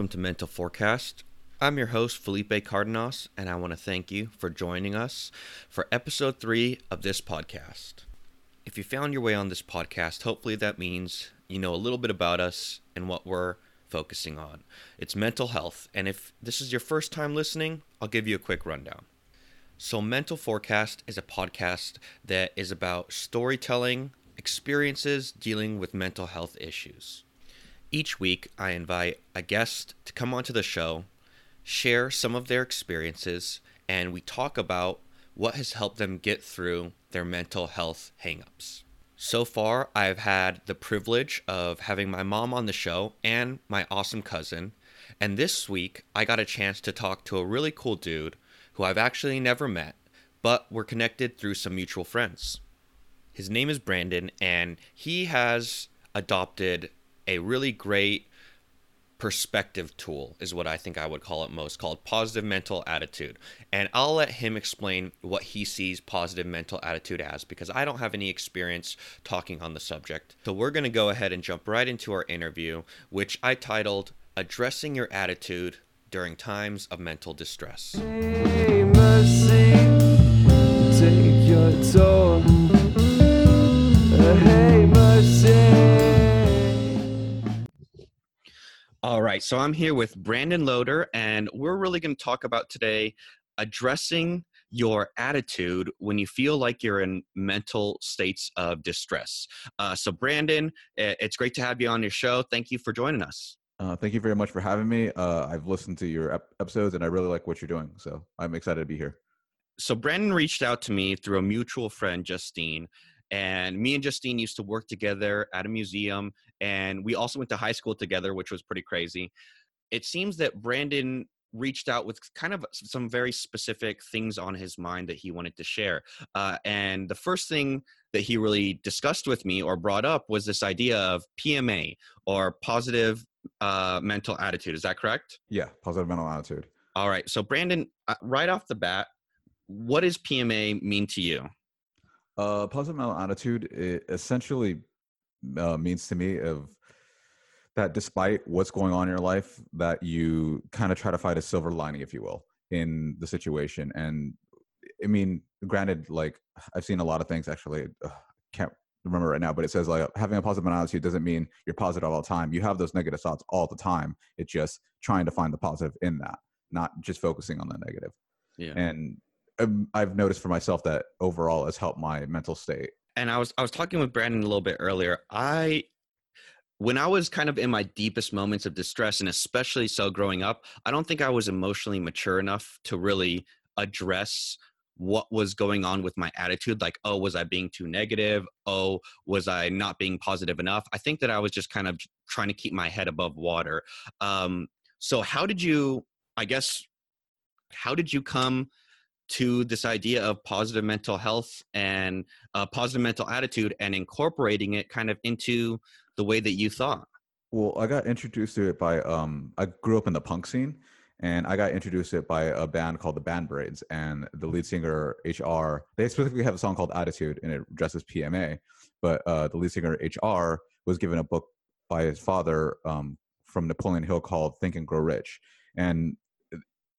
Welcome to Mental Forecast. I'm your host, Felipe Cardenas, and I want to thank you for joining us for episode three of this podcast. If you found your way on this podcast, hopefully that means you know a little bit about us and what we're focusing on. It's mental health, and if this is your first time listening, I'll give you a quick rundown. So, Mental Forecast is a podcast that is about storytelling, experiences dealing with mental health issues. Each week, I invite a guest to come onto the show, share some of their experiences, and we talk about what has helped them get through their mental health hangups. So far, I've had the privilege of having my mom on the show and my awesome cousin. And this week, I got a chance to talk to a really cool dude who I've actually never met, but we're connected through some mutual friends. His name is Brandon, and he has adopted a really great perspective tool, is what I think I would call it most, called positive mental attitude. And I'll let him explain what he sees positive mental attitude as because I don't have any experience talking on the subject. So we're going to go ahead and jump right into our interview, which I titled Addressing Your Attitude During Times of Mental Distress. Hey, mercy, take your toll. Hey, mercy. All right, so I'm here with Brandon Loader, and we're really going to talk about today addressing your attitude when you feel like you're in mental states of distress. Uh, so, Brandon, it's great to have you on your show. Thank you for joining us. Uh, thank you very much for having me. Uh, I've listened to your ep- episodes and I really like what you're doing. So I'm excited to be here. So, Brandon reached out to me through a mutual friend, Justine, and me and Justine used to work together at a museum, and we also went to high school together, which was pretty crazy. It seems that Brandon reached out with kind of some very specific things on his mind that he wanted to share. Uh, and the first thing that he really discussed with me or brought up was this idea of PMA or positive uh, mental attitude. Is that correct? Yeah, positive mental attitude. All right. So, Brandon, uh, right off the bat, what does PMA mean to you? Uh, positive mental attitude it essentially uh, means to me of that despite what's going on in your life, that you kind of try to find a silver lining, if you will, in the situation. And I mean, granted, like I've seen a lot of things actually. Uh, can't remember right now, but it says like having a positive mental attitude doesn't mean you're positive all the time. You have those negative thoughts all the time. It's just trying to find the positive in that, not just focusing on the negative. Yeah. And I've noticed for myself that overall has helped my mental state. And I was I was talking with Brandon a little bit earlier. I when I was kind of in my deepest moments of distress and especially so growing up, I don't think I was emotionally mature enough to really address what was going on with my attitude like oh was i being too negative oh was i not being positive enough i think that i was just kind of trying to keep my head above water um, so how did you i guess how did you come to this idea of positive mental health and positive mental attitude and incorporating it kind of into the way that you thought Well, I got introduced to it by um I grew up in the punk scene and I got introduced to it by a band called the Bad Brains and the lead singer HR. They specifically have a song called Attitude and it addresses PMA, but uh the lead singer HR was given a book by his father um from Napoleon Hill called Think and Grow Rich. And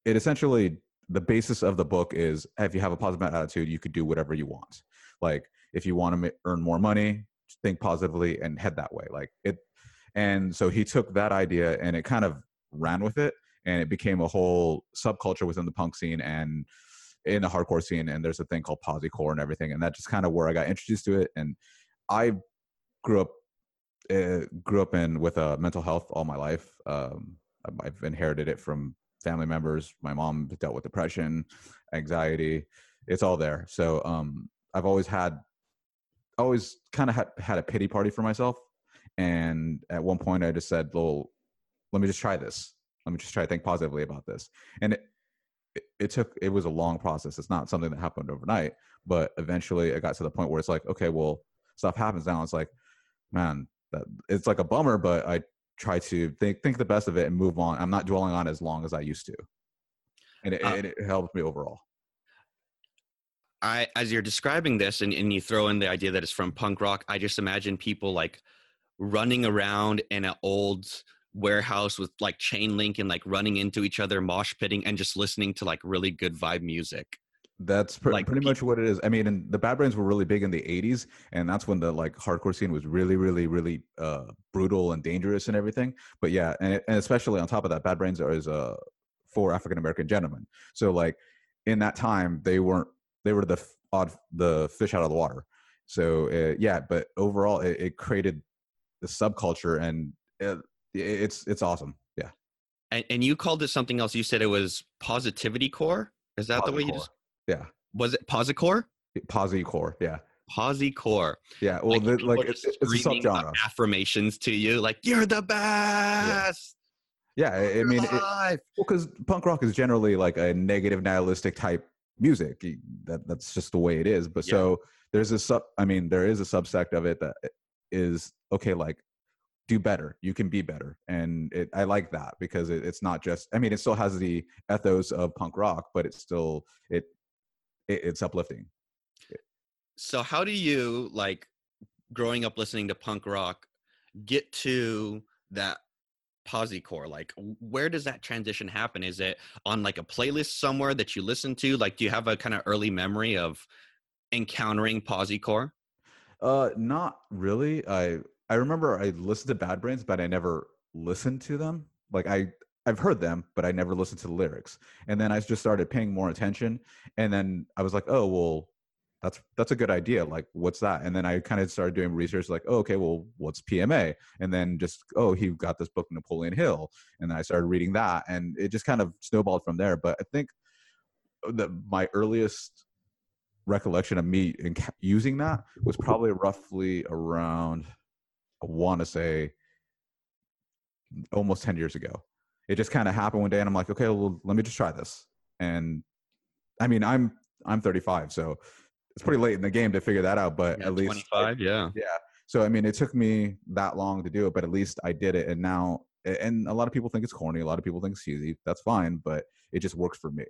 it essentially the basis of the book is if you have a positive attitude, you could do whatever you want. Like if you want to earn more money, think positively and head that way. Like it and so he took that idea and it kind of ran with it and it became a whole subculture within the punk scene and in the hardcore scene and there's a thing called posicore and everything and that's just kind of where i got introduced to it and i grew up uh, grew up in with uh, mental health all my life um, i've inherited it from family members my mom dealt with depression anxiety it's all there. So um, i've always had always kind of had, had a pity party for myself and at one point i just said well let me just try this. Let me just try to think positively about this. And it, it, it took it was a long process. It's not something that happened overnight but eventually i got to the point where it's like okay well stuff happens now. It's like man that it's like a bummer but i try to think think the best of it and move on. I'm not dwelling on it as long as i used to. And it, Uh, it, it helped me overall. I as you're describing this and, and you throw in the idea that it's from punk rock, I just imagine people like running around in an old warehouse with like chain link and like running into each other, mosh pitting, and just listening to like really good vibe music. That's pre- Like, pretty pe- much what it is. I mean, and the Bad Brains were really big in the '80s, and that's when the like hardcore scene was really, really, really uh, brutal and dangerous and everything. But yeah, and, and especially on top of that, Bad Brains are is uh, four African American gentlemen. So like in that time, they weren't they were the f- odd the fish out of the water. So uh, yeah, but overall, it, it created the subculture, and it, it's it's awesome. Yeah, And, and you called it something else. You said it was positivity core. Is that the way you Posicore. just yeah, was it posicore? posi core. Yeah, Posicore. yeah. Well, Like, the, like it's, it's a subgenre. affirmations to you, like you're the best. Yeah, I, I mean, it. Well, because punk rock is generally like a negative, nihilistic type music. That that's just the way it is. But Yeah. so there's a sub. I mean, there is a subsect of it that is okay. Like, do better. You can be better, and it, I like that because it, it's not just. I mean, it still has the ethos of punk rock, but it's still it. It it's uplifting. so how do you like growing up listening to punk rock get to that posicore like where does that transition happen is it on like a playlist somewhere that you listen to like do you have a kind of early memory of encountering posicore Uh, not really. I I remember I listened to Bad Brains, but I never listened to them. Like I I've heard them, but I never listened to the lyrics. And then I just started paying more attention, and then I was like, oh well, that's that's a good idea. Like, what's that? And then I kind of started doing research, like, oh, okay, well, what's PMA? And then just oh, he got this book Napoleon Hill, and then I started reading that, and it just kind of snowballed from there. But I think that my earliest recollection of me using that was probably roughly around i want to say almost 10 years ago it just kind of happened one day and i'm like okay well let me just try this. And i mean i'm i'm 35 so it's pretty late in the game to figure that out but Yeah, at least 25 yeah. Yeah so i mean it took me that long to do it but at least i did it and now and a lot of people think it's corny a lot of people think it's cheesy that's fine but it just works for me.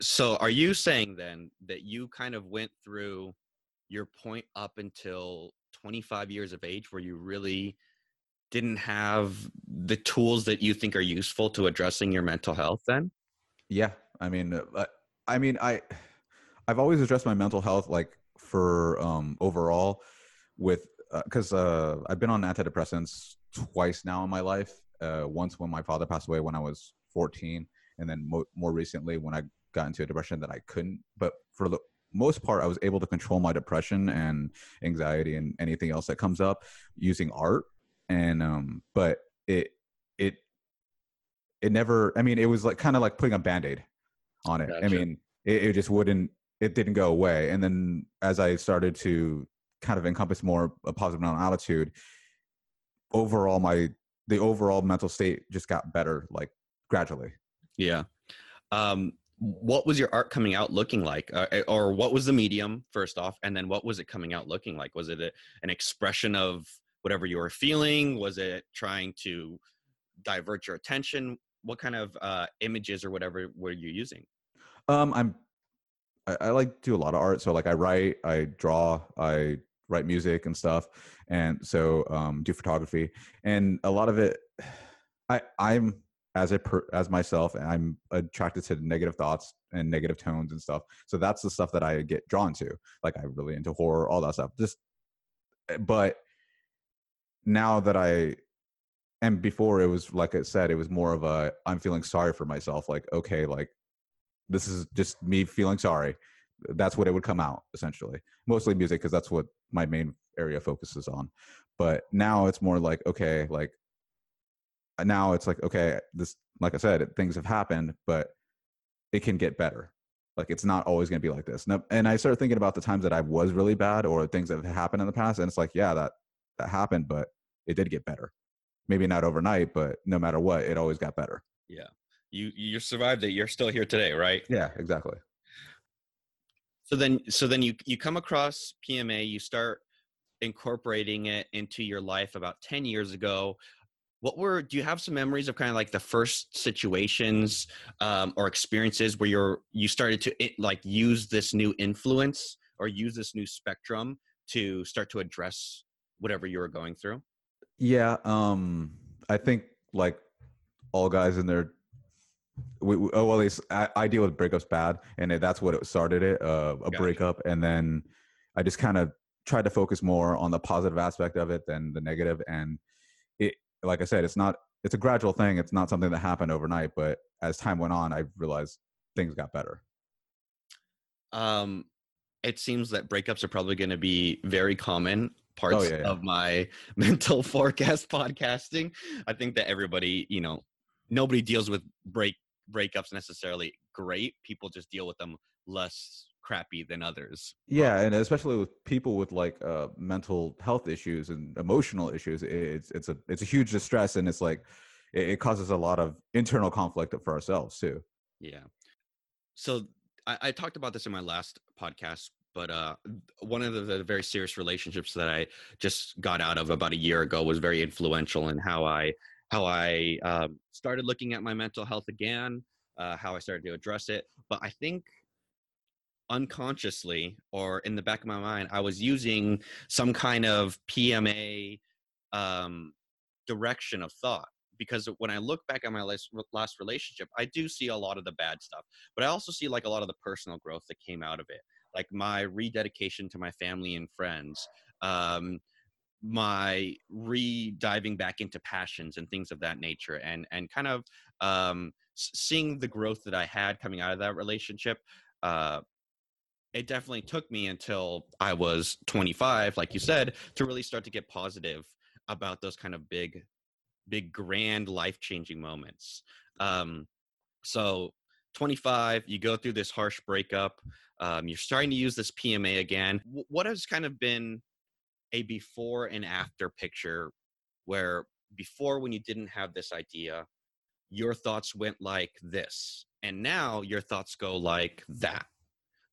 So are you saying then that you kind of went through your point up until 25 years of age where you really didn't have the tools that you think are useful to addressing your mental health then Yeah, I mean, uh, I- mean, I, I've always addressed my mental health like for um overall, with because uh, I've been on antidepressants twice now in my life. Uh, once when my father passed away when I was 14, and then mo- more recently when I got into a depression that I couldn't. But for the most part, I was able to control my depression and anxiety and anything else that comes up using art. And um, but it it it never i mean it was like kind of like putting a band-aid on it. I mean it, it just wouldn't it didn't go away. And then as i started to kind of encompass more a positive mental attitude overall my the overall mental state just got better like gradually. Yeah. Um, what was your art coming out looking like, uh, eh, or what was the medium first off, and then what was it coming out looking like? Was it a, an expression of whatever you were feeling? Was it trying to divert your attention? What kind of uh, images or whatever were you using? um i'm I, I like do a lot of art so like i write i draw i write music and stuff and so um do photography and a lot of it i i'm as a per, as myself i'm attracted to negative thoughts and negative tones and stuff so that's the stuff that i get drawn to like i'm really into horror all that stuff just eh, but now that i and before it was like i said it was more of a i'm feeling sorry for myself like okay like this is just me feeling sorry. That's what it would come out essentially. Mostly music because that's what my main area focuses on. But now it's more like okay like uh, now it's like okay this like i said things have happened but it can get better. Like it's not always going to be like this. And, and i started thinking about the times that i was really bad or things that have happened in the past and it's like yeah that that happened but it did get better maybe not overnight but no matter what it always got better Yeah. You you survived it. You're still here today, right? yeah exactly So then, so then you you come across PMA. You start incorporating it into your life about ten years ago. What were? Do you have some memories of kind of like the first situations um, or experiences where you're you started to it, like use this new influence or use this new spectrum to start to address whatever you were going through? Yeah, um, I think like all guys in their we, we, oh well, at least I, I deal with breakups bad, and it, that's what it started it uh, a Gotcha. breakup, and then I just kind of tried to focus more on the positive aspect of it than the negative, and it like I said, it's not it's a gradual thing. It's not something that happened overnight, but as time went on, I realized things got better. Um, it seems that breakups are probably going to be very common parts Oh, yeah, yeah. of my mental forecast podcasting. I think that everybody, you know, nobody deals with break breakups necessarily great. People just deal with them less crappy than others. Yeah, and especially with people with like uh, mental health issues and emotional issues, it's it's a it's a huge distress, and it's like it, it causes a lot of internal conflict for ourselves too. Yeah. So I, I talked about this in my last podcast, but uh, one of the, the very serious relationships that I just got out of about a year ago was very influential in how I how I um, started looking at my mental health again, uh, how I started to address it. But I think unconsciously or in the back of my mind, I was using some kind of PMA um, direction of thought. Because when I look back at my last, last relationship, I do see a lot of the bad stuff, but I also see like a lot of the personal growth that came out of it, like my rededication to my family and friends, um, my re-diving back into passions and things of that nature, and and kind of um, seeing the growth that I had coming out of that relationship. Uh, it definitely took me until I was 25, like you said, to really start to get positive about those kind of big, big, grand, life changing moments. Um, so, 25, you go through this harsh breakup. Um, you're starting to use this PMA again. What has kind of been a before and after picture where before, when you didn't have this idea, your thoughts went like this, and now your thoughts go like that?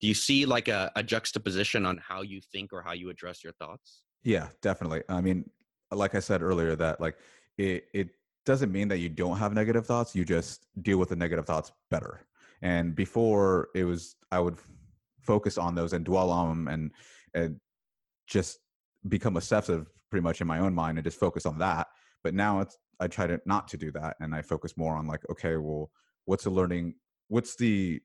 do you see like a, a juxtaposition on how you think or how you address your thoughts Yeah, definitely. I mean, like I said earlier, that like it it doesn't mean that you don't have negative thoughts. You just deal with the negative thoughts better. And before it was, I would focus on those and dwell on them and and just become obsessive pretty much in my own mind and just focus on that. But now it's I try to not to do that and I focus more on like, okay, well, what's the learning? What's the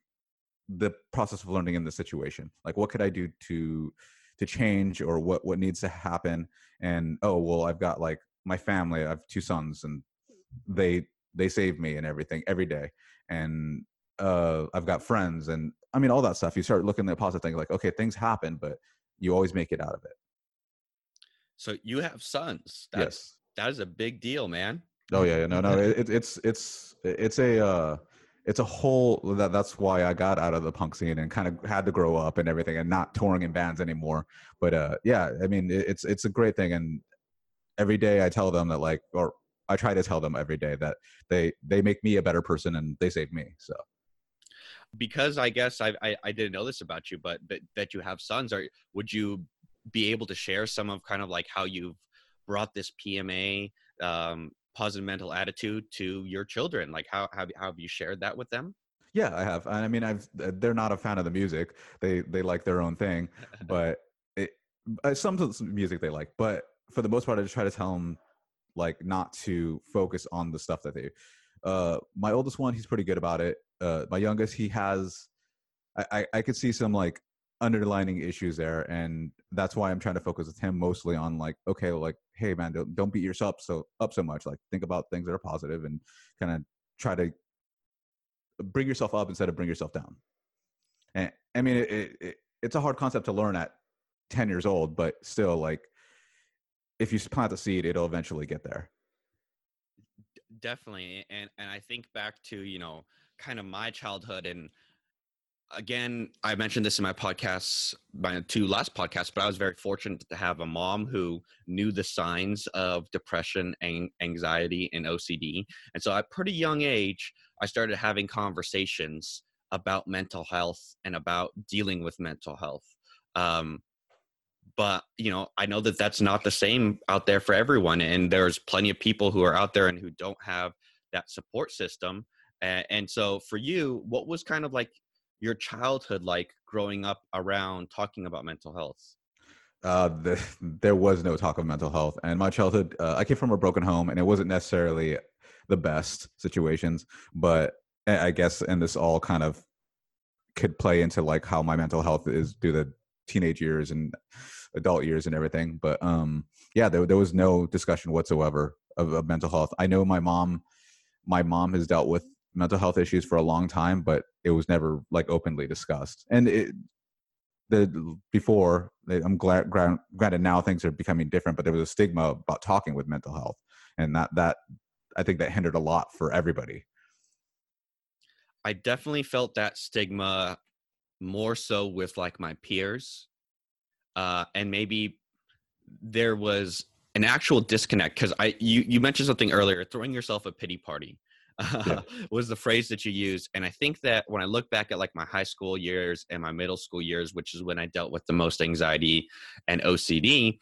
the process of learning in the situation? Like, what could I do to to change or what what needs to happen? And oh well, I've got like my family. I have two sons and they they save me and everything every day. And uh, I've got friends and I mean all that stuff. You start looking at the positive things like, okay, things happen, but you always make it out of it. so you have sons that's yes. that is a big deal man Oh yeah, yeah, no, no. It, it's it's it's a uh, it's a whole that that's why I got out of the punk scene and kind of had to grow up and everything and not touring in bands anymore. But uh, yeah, I mean it, it's it's a great thing and every day I tell them that like or I try to tell them every day that they they make me a better person and they save me. So because i guess I, I i didn't know this about you but that, that you have sons are would you be able to share some of kind of like how you've brought this pma um positive mental attitude to your children like how have, how have you shared that with them yeah, I have. I mean, I've they're not a fan of the music. They they like their own thing, but it uh, some of the music they like. But for the most part, I just try to tell them like not to focus on the stuff that they. Uh, my oldest one, he's pretty good about it. Uh, my youngest, he has. I, I could see some like underlining issues there, and that's why I'm trying to focus with him mostly on like, okay, like, hey man, don't don't beat yourself so up so much. Like, think about things that are positive and kind of try to bring yourself up instead of bring yourself down. And I mean, it, it, it's a hard concept to learn at 10 years old, but still, like, if you plant the seed, it'll eventually get there. definitely and and i think back to you know kind of my childhood and again i mentioned this in my podcasts my two last podcasts but i was very fortunate to have a mom who knew the signs of depression and anxiety and ocd and so at a pretty young age i started having conversations about mental health and about dealing with mental health. Um, but you know i know that that's not the same out there for everyone and there's plenty of people who are out there and who don't have that support system and, so for you what was kind of like your childhood like growing up around talking about mental health Uh, the, there was no talk of mental health, and my childhood. Uh, I came from a broken home, and it wasn't necessarily the best situations but I I guess and this all kind of could play into like how my mental health is through the teenage years and adult years and everything but um yeah there, there was no discussion whatsoever of, of mental health i know my mom my mom has dealt with mental health issues for a long time but it was never like openly discussed and it the before i'm glad gran- granted now things are becoming different but there was a stigma about talking with mental health and that that i think that hindered a lot for everybody I definitely felt that stigma more so with like my peers. Uh, and maybe there was an actual disconnect because I you you mentioned something earlier, throwing yourself a pity party. Yeah. was the phrase that you used and i think that when i look back at like my high school years and my middle school years which is when i dealt with the most anxiety and ocd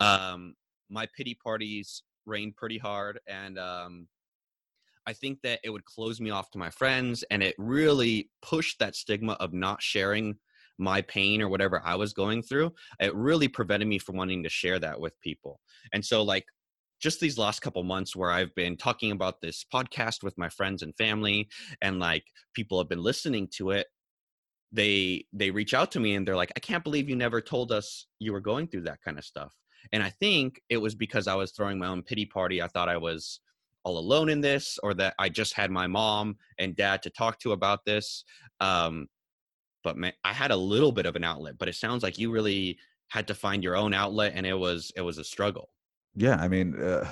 um, my pity parties rained pretty hard and um, i think that it would close me off to my friends and it really pushed that stigma of not sharing my pain or whatever i was going through it really prevented me from wanting to share that with people and so like just these last couple months where I've been talking about this podcast with my friends and family and like people have been listening to it they they reach out to me and they're like I can't believe you never told us you were going through that kind of stuff. And I think it was because I was throwing my own pity party I thought I was all alone in this or that I just had my mom and dad to talk to about this um but man, I had a little bit of an outlet but it sounds like you really had to find your own outlet and it was it was a struggle Yeah, I mean, uh,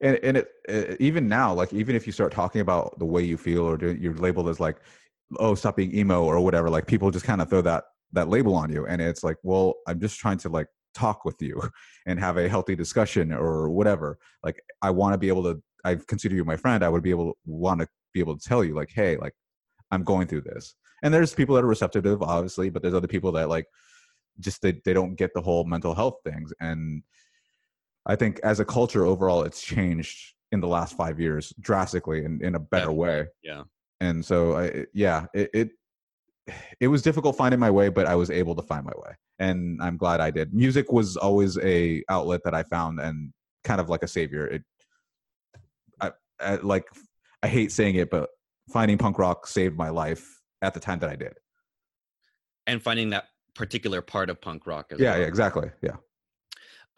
and and it, uh, even now, like even if you start talking about the way you feel, or do, you're labeled as like, oh, stop being emo or whatever, like people just kind of throw that that label on you, and it's like, well, I'm just trying to like talk with you and have a healthy discussion or whatever. Like I want to be able to. I consider you my friend. I would be able to want to be able to tell you like, hey, like I'm going through this. And there's people that are receptive, obviously, but there's other people that like just they, they don't get the whole mental health things and I think as a culture overall, it's changed in the last five years drastically and in a better way. yeah And so, I, yeah, it, it it was difficult finding my way, but I was able to find my way, and I'm glad I did. Music was always a outlet that I found, and kind of like a savior. It, I, I like, I hate saying it, but finding punk rock saved my life at the time that I did. and finding that particular part of punk rock as Yeah, well. yeah, exactly. Yeah.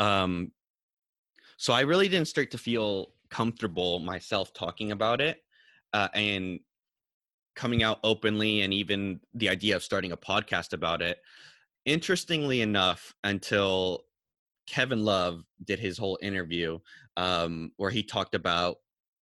um so i really didn't start to feel comfortable myself talking about it uh, and coming out openly and even the idea of starting a podcast about it interestingly enough until kevin love did his whole interview um, where he talked about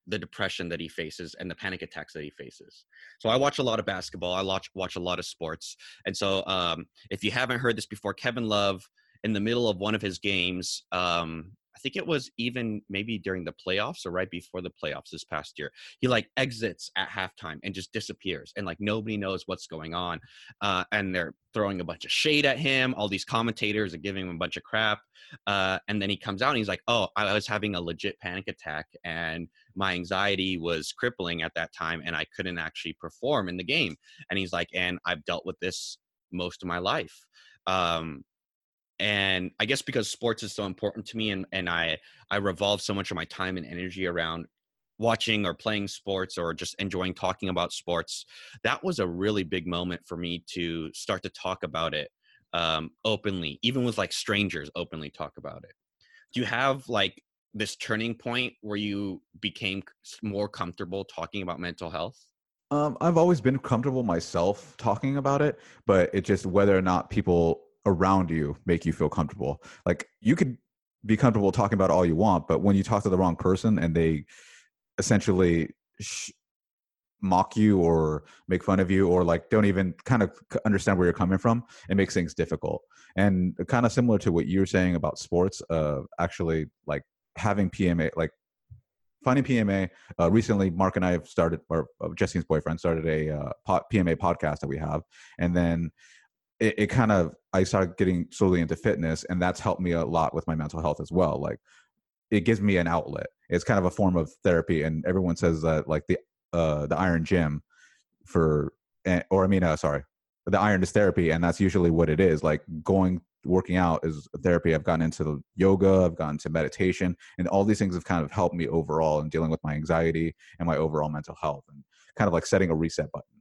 the depression that he faces and the panic attacks that he faces so i watch a lot of basketball i watch watch a lot of sports and so um, if you haven't heard this before kevin love in the middle of one of his games. Um, I think it was even maybe during the playoffs or right before the playoffs this past year. He like exits at halftime and just disappears, and like nobody knows what's going on. Uh, and they're throwing a bunch of shade at him. All these commentators are giving him a bunch of crap. Uh, and then he comes out and he's like, "Oh, I was having a legit panic attack, and my anxiety was crippling at that time, and I couldn't actually perform in the game." And he's like, "And I've dealt with this most of my life." Um, and i guess because sports is so important to me and and i i revolve so much of my time and energy around watching or playing sports or just enjoying talking about sports that was a really big moment for me to start to talk about it um openly even with like strangers openly talk about it. Do you have like this turning point where you became more comfortable talking about mental health? Um, I've always been comfortable myself talking about it, but it just whether or not people around you make you feel comfortable. Like you could be comfortable talking about all you want, but when you talk to the wrong person and they essentially sh- mock you or make fun of you or like don't even kind of understand where you're coming from, it makes things difficult. And kind of similar to what you were saying about sports, uh, actually like having PMA, like finding PMA uh, recently mark and i have started or uh, Justine's boyfriend started a uh, pma podcast that we have and then it, it kind of i started getting slowly into fitness and that's helped me a lot with my mental health as well like it gives me an outlet it's kind of a form of therapy and everyone says that like the uh the iron gym for eh, or i mean uh, sorry the iron is therapy and that's usually what it is like going working out is therapy. I've gotten into yoga, I've gotten to meditation, and all these things have kind of helped me overall in dealing with my anxiety and my overall mental health, and kind of like setting a reset button.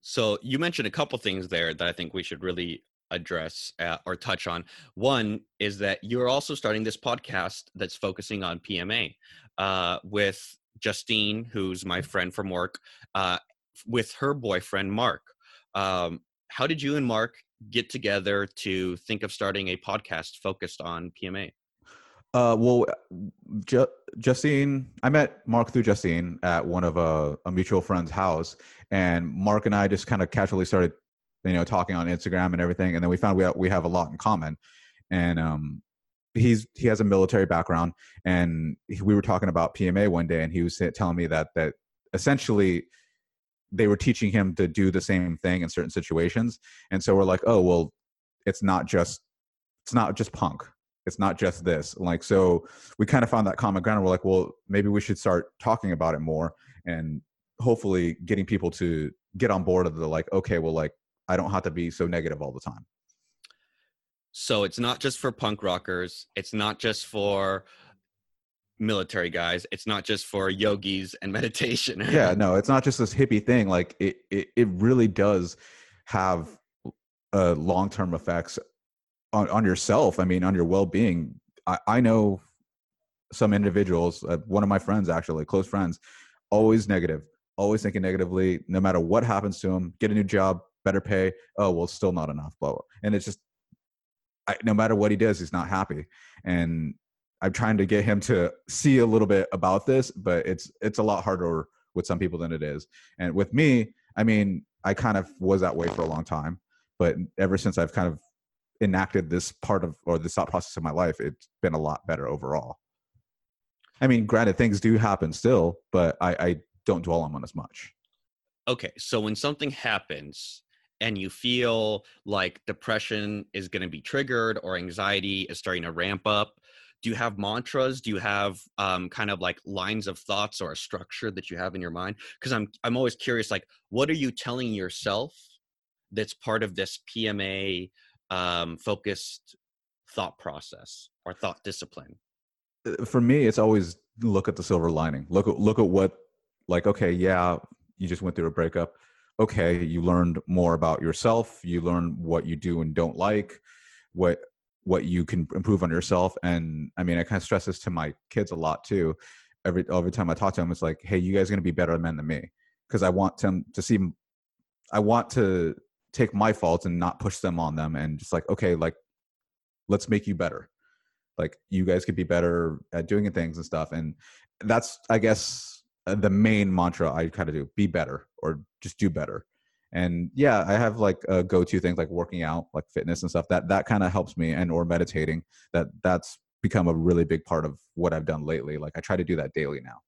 So you mentioned a couple things there that I think we should really address uh, or touch on. One is that you're also starting this podcast that's focusing on PMA uh, with Justine, who's my friend from work, uh, with her boyfriend Mark. Um, how did you and Mark get together to think of starting a podcast focused on PMA? Uh, well, Ju- Justine, I met Mark through Justine at one of a, a mutual friend's house, and Mark and I just kind of casually started, you know, talking on Instagram and everything, and then we found we have, we have a lot in common, and um, he's he has a military background, and we were talking about PMA one day, and he was telling me that that essentially they were teaching him to do the same thing in certain situations, and so we're like, oh well, it's not just it's not just punk. It's not just this. Like so we kind of found that common ground. And we're like well maybe we should start talking about it more. And hopefully getting people to get on board of the like okay well like i don't have to be so negative all the time. So it's not just for punk rockers it's not just for military guys it's not just for yogis and meditation yeah no it's not just this hippie thing like it it, it really does have uh, long-term effects on, on yourself i mean on your well-being. I, I know some individuals uh, one of my friends actually close friends always negative always thinking negatively no matter what happens to them get a new job better pay oh well still not enough blah, blah. and it's just I, no matter what he does he's not happy and i'm trying to get him to see a little bit about this but it's it's a lot harder with some people than it is and with me i mean i kind of was that way for a long time but ever since i've kind of enacted this part of or this thought process of my life, it's been a lot better overall. I mean, granted, things do happen still, but I, I don't dwell on as much. Okay, so when something happens and you feel like depression is going to be triggered or anxiety is starting to ramp up, do you have mantras? Do you have um, kind of like lines of thoughts or a structure that you have in your mind? Because I'm I'm always curious, like, what are you telling yourself that's part of this PMA um, focused thought process or thought discipline? Uh, for me, it's always look at the silver lining. Look at look at what like okay, yeah, you just went through a breakup. Okay, you learned more about yourself. You learn what you do and don't like, what what you can improve on yourself. And I mean, I kind of stress this to my kids a lot too. Every every time I talk to them, it's like, hey, you guys are gonna be better men than me because I want them to see. I want to take my faults and not push them on them and just like okay like let's make you better like you guys could be better at doing things and stuff and that's i guess Uh, the main mantra i kind of do be better or just do better. And yeah i have like a go-to things like working out like fitness and stuff that that kind of helps me and or meditating that that's become a really big part of what i've done lately like i try to do that daily now.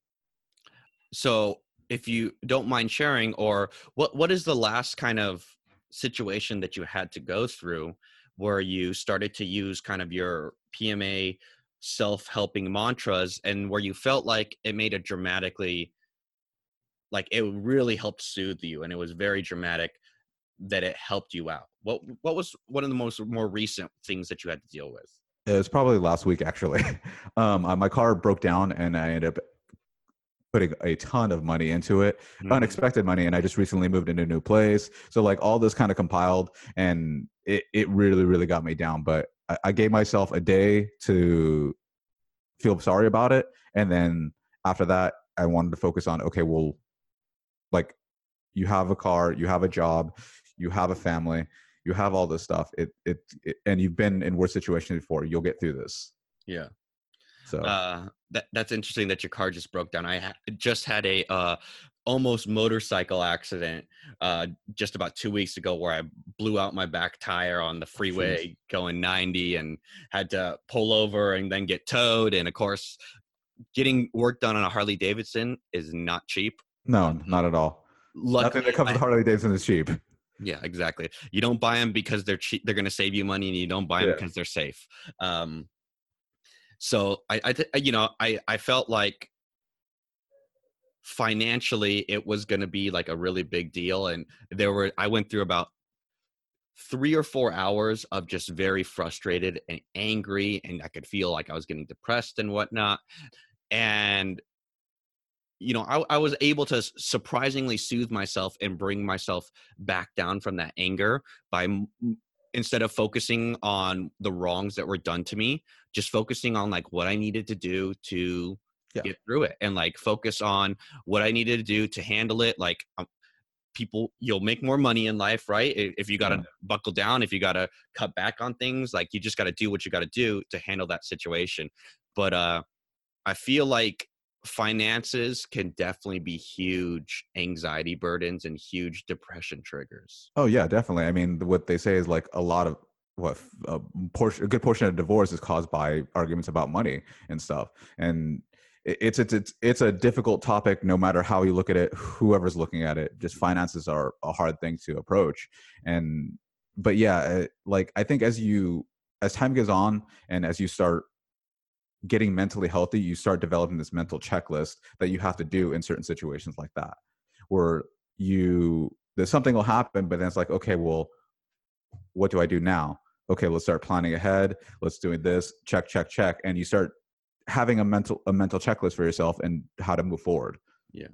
So if you don't mind sharing or what what is the last kind of situation that you had to go through where you started to use kind of your PMA self-helping mantras and where you felt like it made a dramatically like it really helped soothe you and it was very dramatic that it helped you out. What what was one of the most more recent things that you had to deal with? It was probably last week actually. Um my car broke down and i ended up putting a ton of money into it mm-hmm. unexpected money and i just recently moved into a new place. So like all this kind of compiled and it, it really really got me down but I, I gave myself a day to feel sorry about it and then after that i wanted to focus on okay well like you have a car you have a job you have a family you have all this stuff. It, it, it and you've been in worse situations before. You'll get through this. Yeah. So uh, that that's interesting that your car just broke down. I ha- just had a uh, almost motorcycle accident uh, just about two weeks ago where I blew out my back tire on the freeway Jeez. going 90 and had to pull over and then get towed. And of course, getting work done on a Harley Davidson is not cheap. No, not at all. Luckily, Nothing that comes with Harley Davidson is cheap. Yeah, exactly. You don't buy them because they're cheap. They're going to save you money, and you don't buy them yeah. because they're safe. Um, so I, I th- you know, I, I felt like financially it was going to be like a really big deal. And there were, I went through about three or four hours of just very frustrated and angry, and I could feel like I was getting depressed and whatnot. And you know, I, I was able to surprisingly soothe myself and bring myself back down from that anger by instead of focusing on the wrongs that were done to me, just focusing on like what I needed to do to yeah. get through it and like focus on what I needed to do to handle it. Like um, people, you'll make more money in life, right? If you got to yeah. buckle down, if you got to cut back on things, like you just got to do what you got to do to handle that situation. But uh, I feel like finances can definitely be huge anxiety burdens and huge depression triggers. Oh yeah, definitely. I mean, what they say is like a lot of what a portion, a good portion of divorce is caused by arguments about money and stuff. And it's it's it's it's a difficult topic no matter how you look at it whoever's looking at it just finances are a hard thing to approach and but yeah uh, like i think as you as time goes on and as you start getting mentally healthy, you start developing this mental checklist that you have to do in certain situations like that, where you there's something will happen, but then it's like, okay, well, what do I do now? Okay, let's start planning ahead. Let's doing this. Check, check, check, and you start having a mental a mental checklist for yourself and how to move forward. Yeah.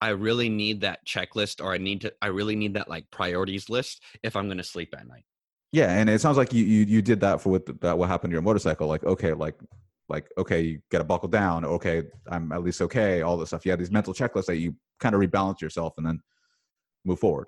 I really need that checklist or I need to I really need that like priorities list if I'm going to sleep at night. Yeah, and it sounds like you you, you did that for what that what happened to your motorcycle. Like, okay, like like okay you got to buckle down okay i'm at least okay all this stuff you have these mental checklists that you kind of rebalance yourself and then move forward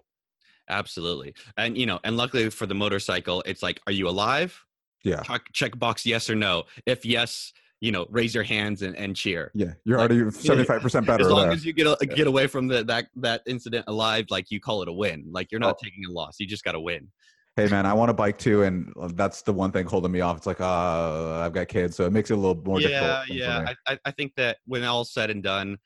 absolutely and you know and luckily for the motorcycle it's like are you alive yeah check, check box yes or no if yes you know raise your hands and, and cheer yeah you're like, already 75% better as long there. as you get a, get away from the, that that incident alive like you call it a win like you're not oh. taking a loss you just got to win hey man, I want a bike too, and uh, that's the one thing holding me off. It's like, uh, I've got kids, so it makes it a little more yeah, difficult. Yeah, I, I think that when all's said and done,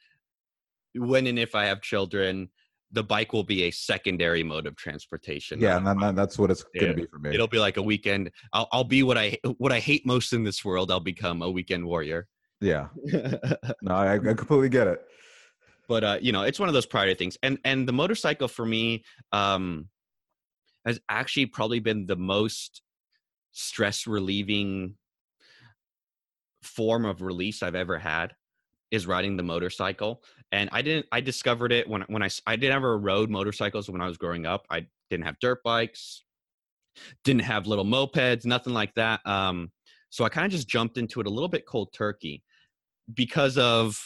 when and if I have children, the bike will be a secondary mode of transportation. Yeah, and then, that's what it's going to be for me. It'll be like a weekend. I'll, I'll be what I what I hate most in this world. I'll become a weekend warrior. Yeah. no, I, I completely get it. But uh, you know, it's one of those priority things, and and the motorcycle for me, um, has actually probably been the most stress relieving form of release I've ever had is riding the motorcycle. And I didn't, I discovered it when, when I, I didn't ever rode motorcycles when I was growing up. I didn't have dirt bikes, didn't have little mopeds, nothing like that. Um, so I kind of just jumped into it a little bit cold turkey because of,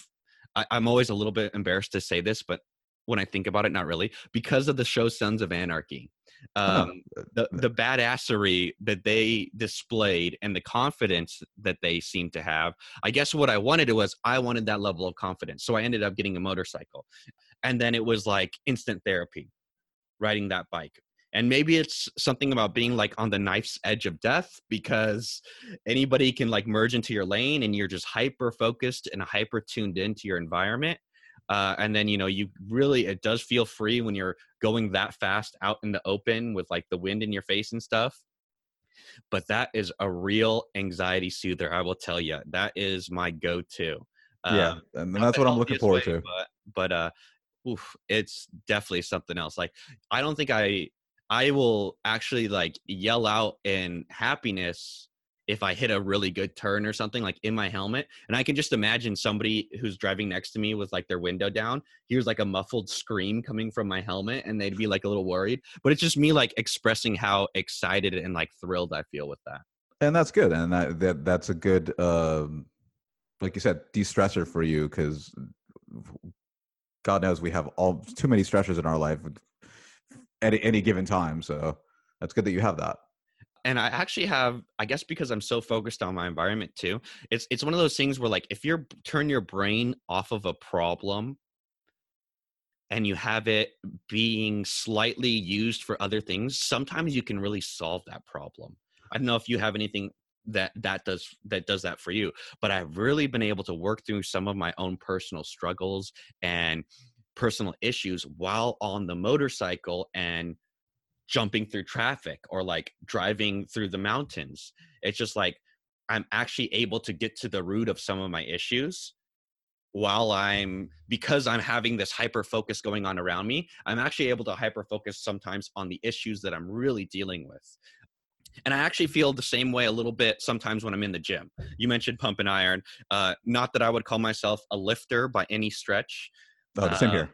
I, I'm always a little bit embarrassed to say this, but when I think about it, not really, because of the show Sons of Anarchy um, the the badassery that they displayed and the confidence that they seemed to have. I guess what I wanted was I wanted that level of confidence, so I ended up getting a motorcycle, and then it was like instant therapy, riding that bike. And maybe it's something about being like on the knife's edge of death because anybody can like merge into your lane and you're just hyper focused and hyper tuned into your environment uh, and then you know you really it does feel free when you're going that fast out in the open with like the wind in your face and stuff. But that is a real anxiety soother i will tell you that is my go-to. Yeah um, and that's what i'm looking forward way, to. but, but uh oof, it's definitely something else. Like i don't think i i will actually like yell out in happiness if I hit a really good turn or something like in my helmet. And I can just imagine somebody who's driving next to me with like their window down, hears like a muffled scream coming from my helmet and they'd be like a little worried. But it's just me like expressing how excited and like thrilled I feel with that. And that's good. And that, that that's a good um like you said, de-stressor for you because God knows we have all too many stressors in our life at any given time. So that's good that you have that and I actually have, I guess, because I'm so focused on my environment too. It's it's one of those things where like if you turn your brain off of a problem and you have it being slightly used for other things, sometimes you can really solve that problem. I don't know if you have anything that that does that does that for you, but I've really been able to work through some of my own personal struggles and personal issues while on the motorcycle and jumping through traffic or like driving through the mountains. It's just like I'm actually able to get to the root of some of my issues while I'm because I'm having this hyper focus going on around me, I'm actually able to hyper focus sometimes on the issues that I'm really dealing with. And I actually feel the same way a little bit sometimes when I'm in the gym. You mentioned pump and iron. Uh, not that I would call myself a lifter by any stretch. Oh, the same Uh, here.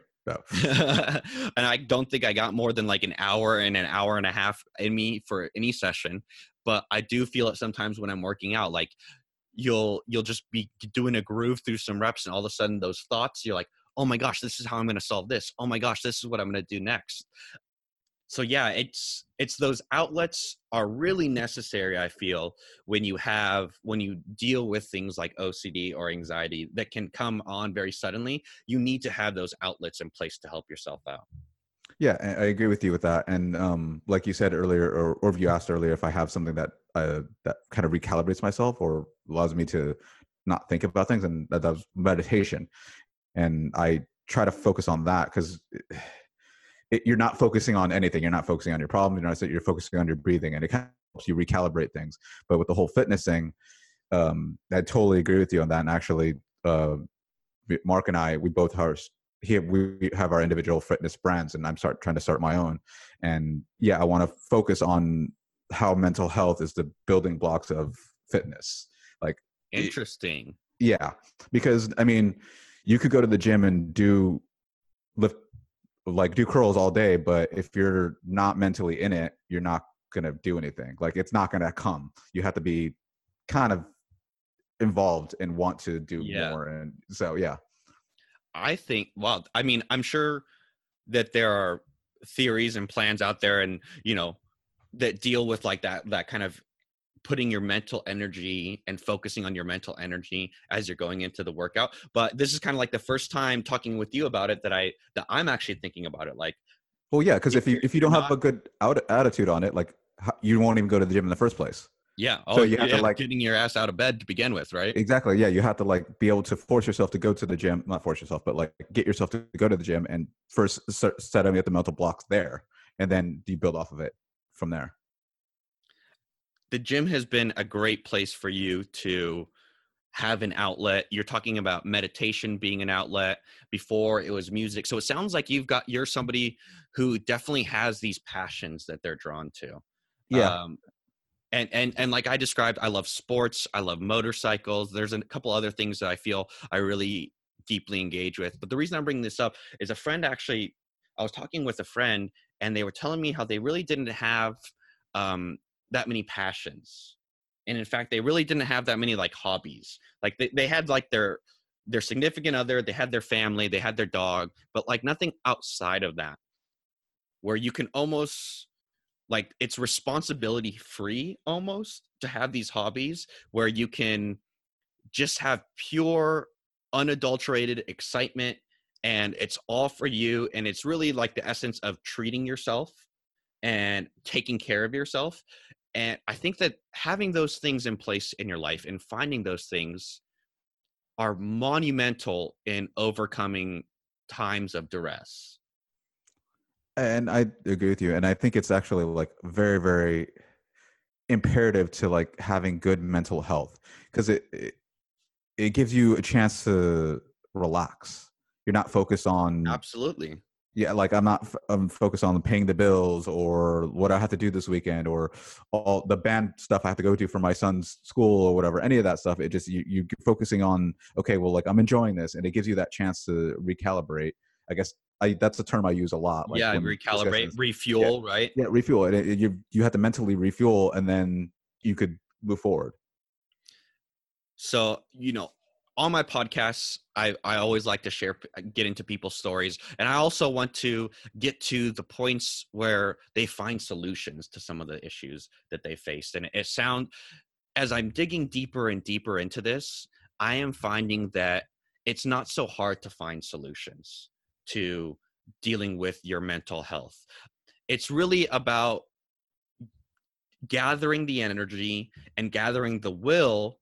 And I don't think I got more than like an hour and an hour and a half in me for any session. But I do feel it sometimes when I'm working out. Like you'll you'll just be doing a groove through some reps, and all of a sudden those thoughts, you're like, oh my gosh, this is how I'm going to solve this. Oh my gosh, this is what I'm going to do next. So yeah, it's it's those outlets are really necessary. I feel when you have when you deal with things like OCD or anxiety that can come on very suddenly you need to have those outlets in place to help yourself out. Yeah, I agree with you with that. And um, like you said earlier, or, or you asked earlier, if I have something that uh, that kind of recalibrates myself or allows me to not think about things, and that does meditation. And I try to focus on that because it, you're not focusing on anything. You're not focusing on your problem. You're not. You're focusing on your breathing, and it kind of helps you recalibrate things. But with the whole fitness thing, um, I totally agree with you on that. And actually, uh, Mark and I, we both are here. We have our individual fitness brands, and I'm start trying to start my own. And yeah, I want to focus on how mental health is the building blocks of fitness. Like, Interesting. yeah, because I mean, you could go to the gym and do lift, like do curls all day, but if you're not mentally in it, you're not gonna do anything. Like, it's not gonna come. You have to be kind of involved and want to do Yeah. more. And so, yeah. I think well, I mean, I'm sure that there are theories and plans out there and, you know, that deal with like that that kind of putting your mental energy and focusing on your mental energy as you're going into the workout. But this is kind of like the first time talking with you about it that I that I'm actually thinking about it like Well, yeah, because if you If you don't have a good out, attitude on it, like you won't even go to the gym in the first place. yeah, oh, So you have to, yeah, like- getting your ass out of bed to begin with, right? Exactly. Yeah, you have to like be able to force yourself to go to the gym. Not force yourself, but like get yourself to go to the gym and first set up the mental blocks there, and then you build off of it from there. The gym has been a great place for you to have an outlet. You're talking about meditation being an outlet. Before it was music. So it sounds like you've got you're somebody who definitely has these passions that they're drawn to. Um, and and and like I described, I love sports. I love motorcycles. There's a couple other things that I feel I really deeply engage with. But the reason I'm bringing this up is a friend actually. I was talking with a friend, and they were telling me how they really didn't have um, that many passions, and in fact, they really didn't have that many like hobbies. Like they, they had like their their significant other, they had their family, they had their dog, but like nothing outside of that, where you can almost like it's responsibility free almost to have these hobbies where you can just have pure unadulterated excitement and it's all for you and it's really like the essence of treating yourself and taking care of yourself and i think that having those things in place in your life and finding those things are monumental in overcoming times of duress and I agree with you. And I think it's actually like very, very imperative to like having good mental health because it, it it gives you a chance to relax. You're not focused on absolutely yeah like i'm not f- i'm focused on paying the bills or what i have to do this weekend or all the band stuff i have to go to for my son's school or whatever any of that stuff. It just you you focusing on okay well like i'm enjoying this and it gives you that chance to recalibrate. I guess i that's a term i use a lot like yeah recalibrate refuel right? Yeah refuel and it, it- you you have to mentally refuel and then you could move forward. So, you know, on my podcasts, I, I always like to share, uh, get into people's stories. And I also want to get to the points where they find solutions to some of the issues that they faced. And it sound, as I'm digging deeper and deeper into this, I am finding that it's not so hard to find solutions to dealing with your mental health. It's really about gathering the energy and gathering the will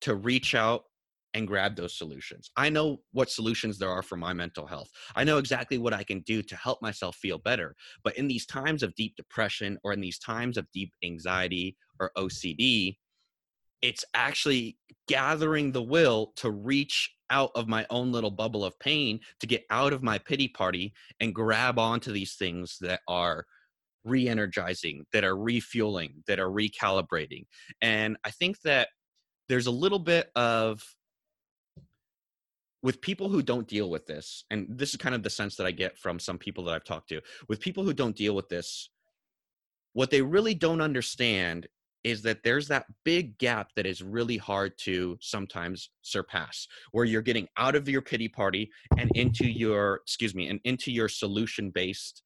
to reach out and grab those solutions. I know what solutions there are for my mental health. I know exactly what I can do to help myself feel better. But in these times of deep depression or in these times of deep anxiety or OCD, it's actually gathering the will to reach out of my own little bubble of pain to get out of my pity party and grab onto these things that are re-energizing that are refueling that are recalibrating and i think that there's a little bit of with people who don't deal with this and this is kind of the sense that i get from some people that i've talked to with people who don't deal with this what they really don't understand is that there's that big gap that is really hard to sometimes surpass where you're getting out of your pity party and into your excuse me and into your solution based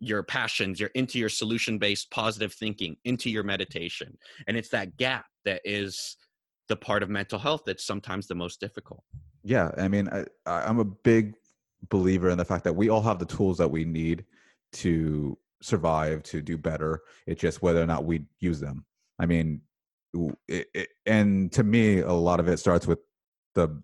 your passions you're into your solution based positive thinking into your meditation. And it's that gap that is the part of mental health that's sometimes the most difficult Yeah, I mean, I, I'm a big believer in the fact that we all have the tools that we need to survive, to do better. It's just whether or not we use them. I mean, it, it, and to me, a lot of it starts with the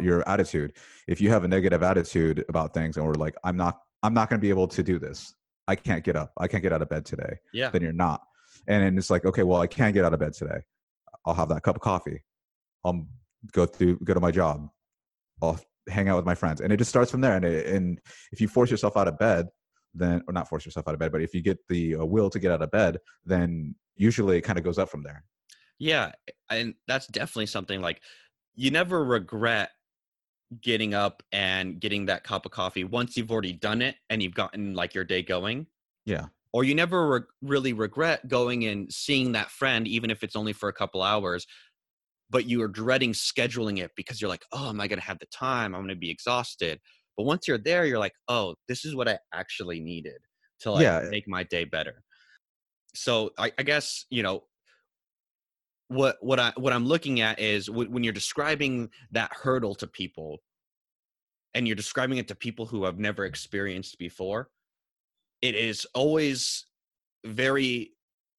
your attitude. If you have a negative attitude about things, and we're like, I'm not, I'm not going to be able to do this. I can't get up. I can't get out of bed today. yeah Then you're not. And then it's like, okay, well, I can't get out of bed today. I'll have that cup of coffee. I'll go through, go to my job. I'll hang out with my friends, and it just starts from there. And it, and if you force yourself out of bed, then or not force yourself out of bed, but if you get the uh, will to get out of bed, then usually it kind of goes up from there. Yeah, and that's definitely something like you never regret getting up and getting that cup of coffee once you've already done it and you've gotten like your day going. Yeah. Or you never re- really regret going and seeing that friend, even if it's only for a couple hours, but you are dreading scheduling it because you're like, oh, am I going to have the time? I'm going to be exhausted. But once you're there, you're like, oh, this is what I actually needed to like Yeah. make my day better. So I, I guess you know what what I what I'm looking at is w- when you're describing that hurdle to people, and you're describing it to people who have never experienced before, it is always very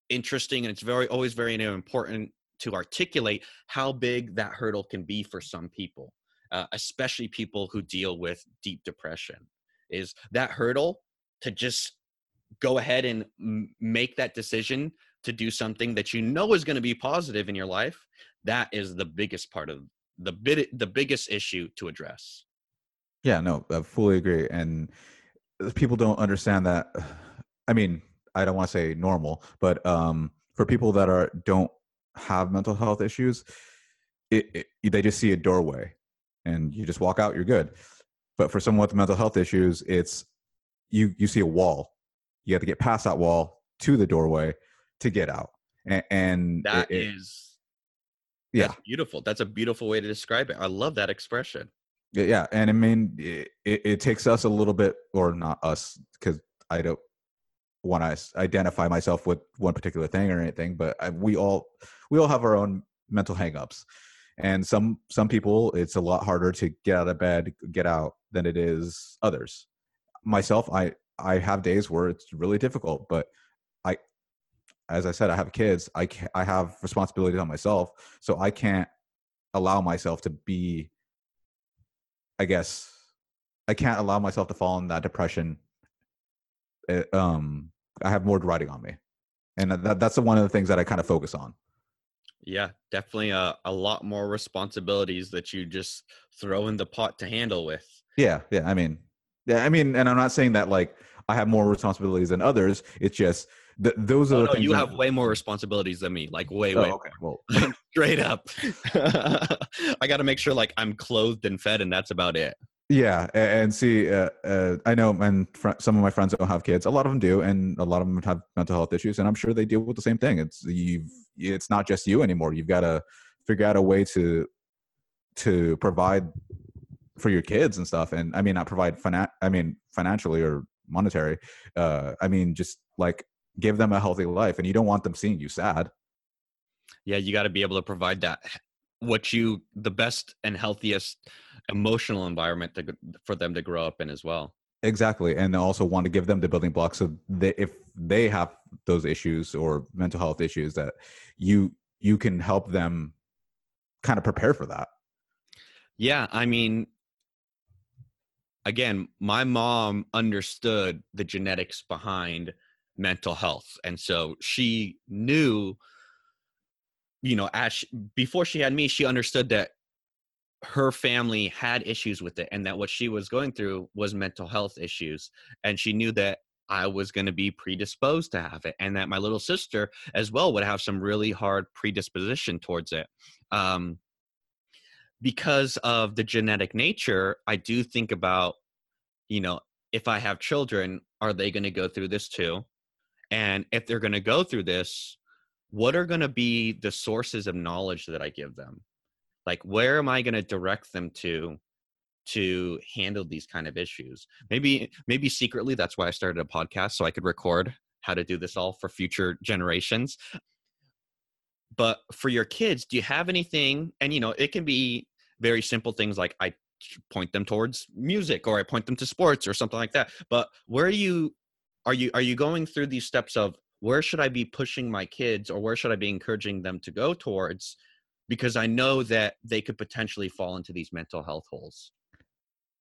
interesting and it's very always very important to articulate how big that hurdle can be for some people, uh, especially people who deal with deep depression. Is that hurdle to just go ahead and m- make that decision to do something that you know is going to be positive in your life? That is the biggest part of the bit the biggest issue to address. Yeah, no, I fully agree. And people don't understand that. I mean, I don't want to say normal, but um, for people that are don't have mental health issues, it, it they just see a doorway, and you just walk out, you're good. But for someone with mental health issues, it's you you see a wall. You have to get past that wall to the doorway to get out. And, and That it- is yeah, that's beautiful. That's a beautiful way to describe it. I love that expression. Yeah, and I mean, it, it, it takes us a little bit, or not us, because I don't want to identify myself with one particular thing or anything. But I, we all we all have our own mental hangups, and some some people it's a lot harder to get out of bed, get out than it is others. Myself, I I have days where it's really difficult, but I, as I said, I have kids. I I have responsibilities on myself, so I can't allow myself to be I guess I can't allow myself to fall in that depression. Uh, um, I have more riding on me, and that, that's one of the things that I kind of focus on. Yeah, definitely a, a lot more responsibilities that you just throw in the pot to handle with. Yeah, yeah. I mean, yeah, I mean, and I'm not saying that like I have more responsibilities than others. It's just th- those are Oh, the no, things. you have way more responsibilities than me. Like way, Oh, way. okay. Well, Straight up. I got to make sure like I'm clothed and fed, and that's about it. Yeah, and see, uh, uh, I know, and fr- some of my friends don't have kids. A lot of them do, and a lot of them have mental health issues, and I'm sure they deal with the same thing. It's you've, it's not just you anymore. You've got to figure out a way to to provide for your kids and stuff. And I mean, not provide finan- I mean, financially or monetary. Uh, I mean, just like give them a healthy life, and you don't want them seeing you sad. Yeah, you got to be able to provide that what you the best and healthiest emotional environment to, for them to grow up in as well. Exactly, and also want to give them the building blocks so that if they have those issues or mental health issues, that you you can help them kind of prepare for that. Yeah, I mean, again, my mom understood the genetics behind mental health. And so she knew you know, as she, before she had me, she understood that her family had issues with it and that what she was going through was mental health issues and she knew that I was going to be predisposed to have it and that my little sister as well would have some really hard predisposition towards it um, because of the genetic nature I do think about you know if I have children are they going to go through this too? And if they're going to go through this what are going to be the sources of knowledge that I give them like where am i going to direct them to to handle these kind of issues? Maybe maybe secretly that's why i started a podcast so i could record how to do this all for future generations. But for your kids do you have anything and you know it can be very simple things like i point them towards music or i point them to sports or something like that but where are you are you are you going through these steps of where should i be pushing my kids or where should i be encouraging them to go towards because I know that they could potentially fall into these mental health holes.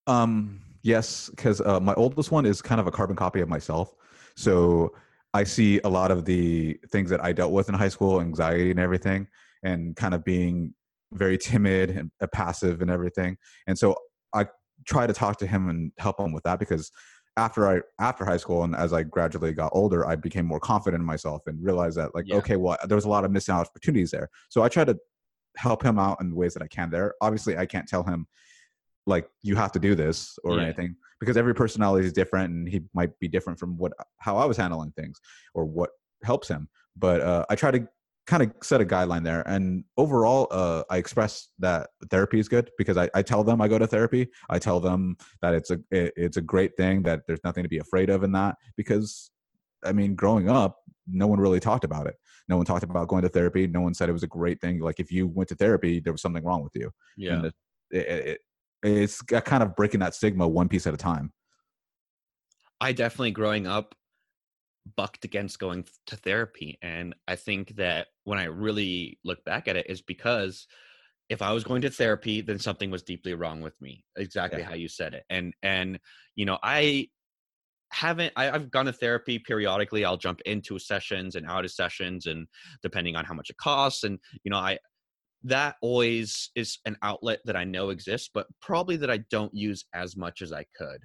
Um, yes, because uh, my oldest one is kind of a carbon copy of myself. So I see a lot of the things that I dealt with in high school, anxiety and everything, and kind of being very timid and uh, passive and everything. And so I try to talk to him and help him with that because after I after high school and as I gradually got older, I became more confident in myself and realized that like yeah. okay, well there was a lot of missing opportunities there. So I try to help him out in ways that I can there. Obviously, I can't tell him like you have to do this or yeah. anything because every personality is different and he might be different from what how I was handling things or what helps him. But uh, I try to kind of set a guideline there and overall uh, i express that therapy is good because I, I tell them i go to therapy i tell them that it's a it, it's a great thing that there's nothing to be afraid of in that because i mean growing up no one really talked about it no one talked about going to therapy. No one said it was a great thing. Like if you went to therapy, there was something wrong with you. Yeah. And it, it, it's kind of breaking that stigma one piece at a time. I definitely growing up bucked against going to therapy. And I think that when I really look back at it is because if I was going to therapy, then something was deeply wrong with me. Exactly yeah. how you said it. And and you know, I haven't I, have gone to therapy periodically. I'll jump into sessions and out of sessions and depending on how much it costs. And you know i that always is an outlet that i know exists but probably that i don't use as much as i could.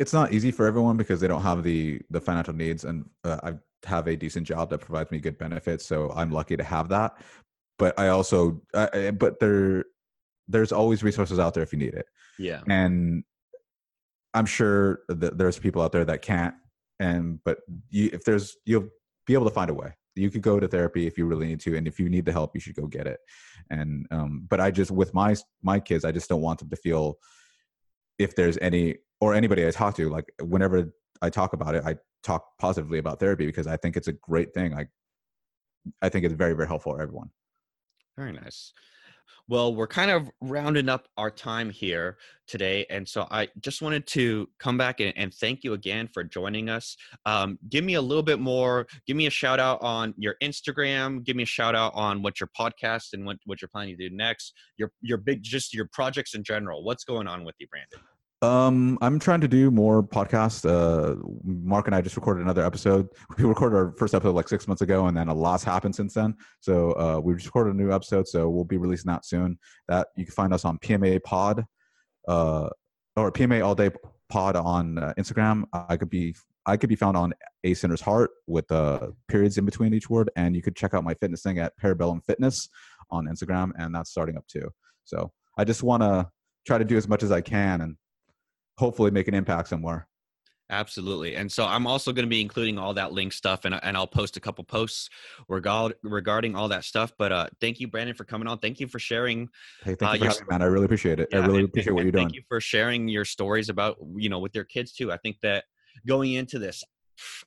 It's not easy for everyone because they don't have the the financial needs and uh, i have a decent job that provides me good benefits so i'm lucky to have that. But i also but there there's always resources out there if you need it. Yeah. And I'm sure that there's people out there that can't, and but you, if there's, you'll be able to find a way. You could go to therapy if you really need to, and if you need the help, you should go get it. And um, but I just with my my kids, I just don't want them to feel if there's any or anybody I talk to, like whenever I talk about it, I talk positively about therapy because I think it's a great thing. I I think it's very very helpful for everyone. Very nice. Well, we're kind of rounding up our time here today. And so I just wanted to come back and, and thank you again for joining us. Um, give me a little bit more, give me a shout out on your Instagram, give me a shout out on what your podcast and what, what you're planning to do next, your, your big, just your projects in general. What's going on with you, Brandon? Um, I'm trying to do more podcasts. Uh, Mark and I just recorded another episode. We recorded our first episode like six months ago, and then a lot's happened since then. So uh, we recorded a new episode, so we'll be releasing that soon. That you can find us on PMA Pod, uh, or PMA All Day Pod on uh, Instagram. I could be I could be found on A Sinner's Heart with uh, periods in between each word, and you could check out my fitness thing at Parabellum Fitness on Instagram, and that's starting up too. So I just want to try to do as much as I can and hopefully make an impact somewhere. Absolutely. And so I'm also going to be including all that link stuff and, and I'll post a couple posts regard, regarding all that stuff. But uh, thank you, Brandon, for coming on. Thank you for sharing. Hey, thank uh, you for your, having me, man. I really appreciate it. Yeah, I really and, appreciate and, what you're doing. Thank you for sharing your stories about, you know, with your kids too. I think that going into this,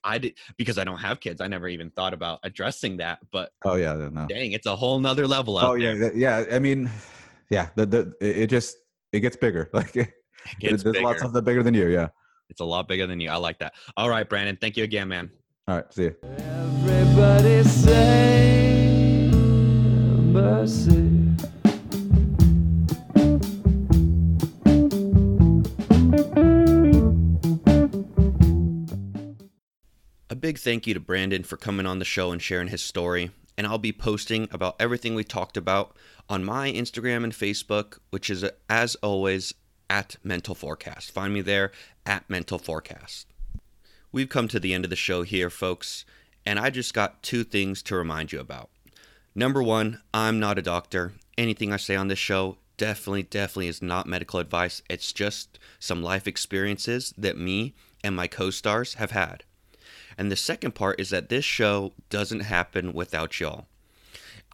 I did because I don't have kids. I never even thought about addressing that. But oh yeah, no. dang, it's a whole nother level. Up. Oh yeah, there. yeah. I mean, yeah. The, the it just it gets bigger. Like there's bigger. lots of the bigger than you. Yeah. It's a lot bigger than you. I like that. All right, Brandon. Thank you again, man. All right. See you. Everybody say mercy. A big thank you to Brandon for coming on the show and sharing his story. and I'll be posting about everything we talked about on my Instagram and Facebook, which is as always at Mental Forecast. Find me there at Mental Forecast. We've come to the end of the show here, folks, and I just got two things to remind you about. Number one, I'm not a doctor. Anything I say on this show definitely, definitely is not medical advice. It's just some life experiences that me and my co stars have had. And the second part is that this show doesn't happen without y'all.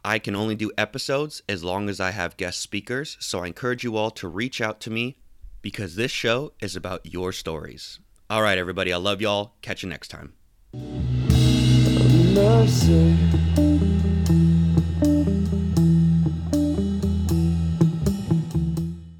I can only do episodes as long as I have guest speakers, so I encourage you all to reach out to me because this show is about your stories. All right, everybody, I love y'all. Catch you next time. mercy.